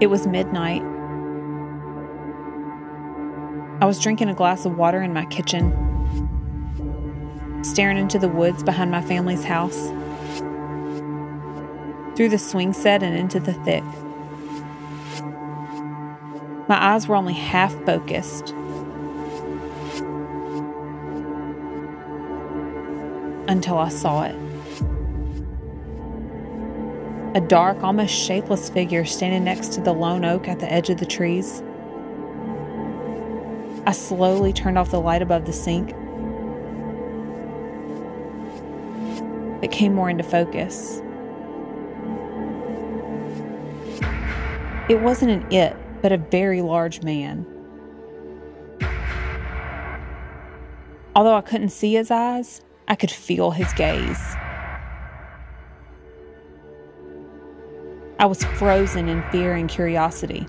It was midnight. I was drinking a glass of water in my kitchen, staring into the woods behind my family's house, through the swing set and into the thick. My eyes were only half focused. Until I saw it. A dark, almost shapeless figure standing next to the lone oak at the edge of the trees. I slowly turned off the light above the sink. It came more into focus. It wasn't an it, but a very large man. Although I couldn't see his eyes, I could feel his gaze. I was frozen in fear and curiosity.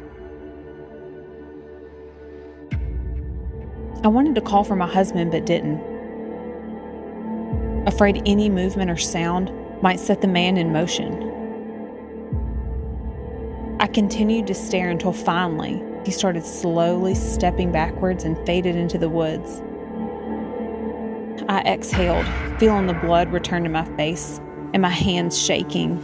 I wanted to call for my husband, but didn't. Afraid any movement or sound might set the man in motion. I continued to stare until finally he started slowly stepping backwards and faded into the woods. I exhaled, feeling the blood return to my face and my hands shaking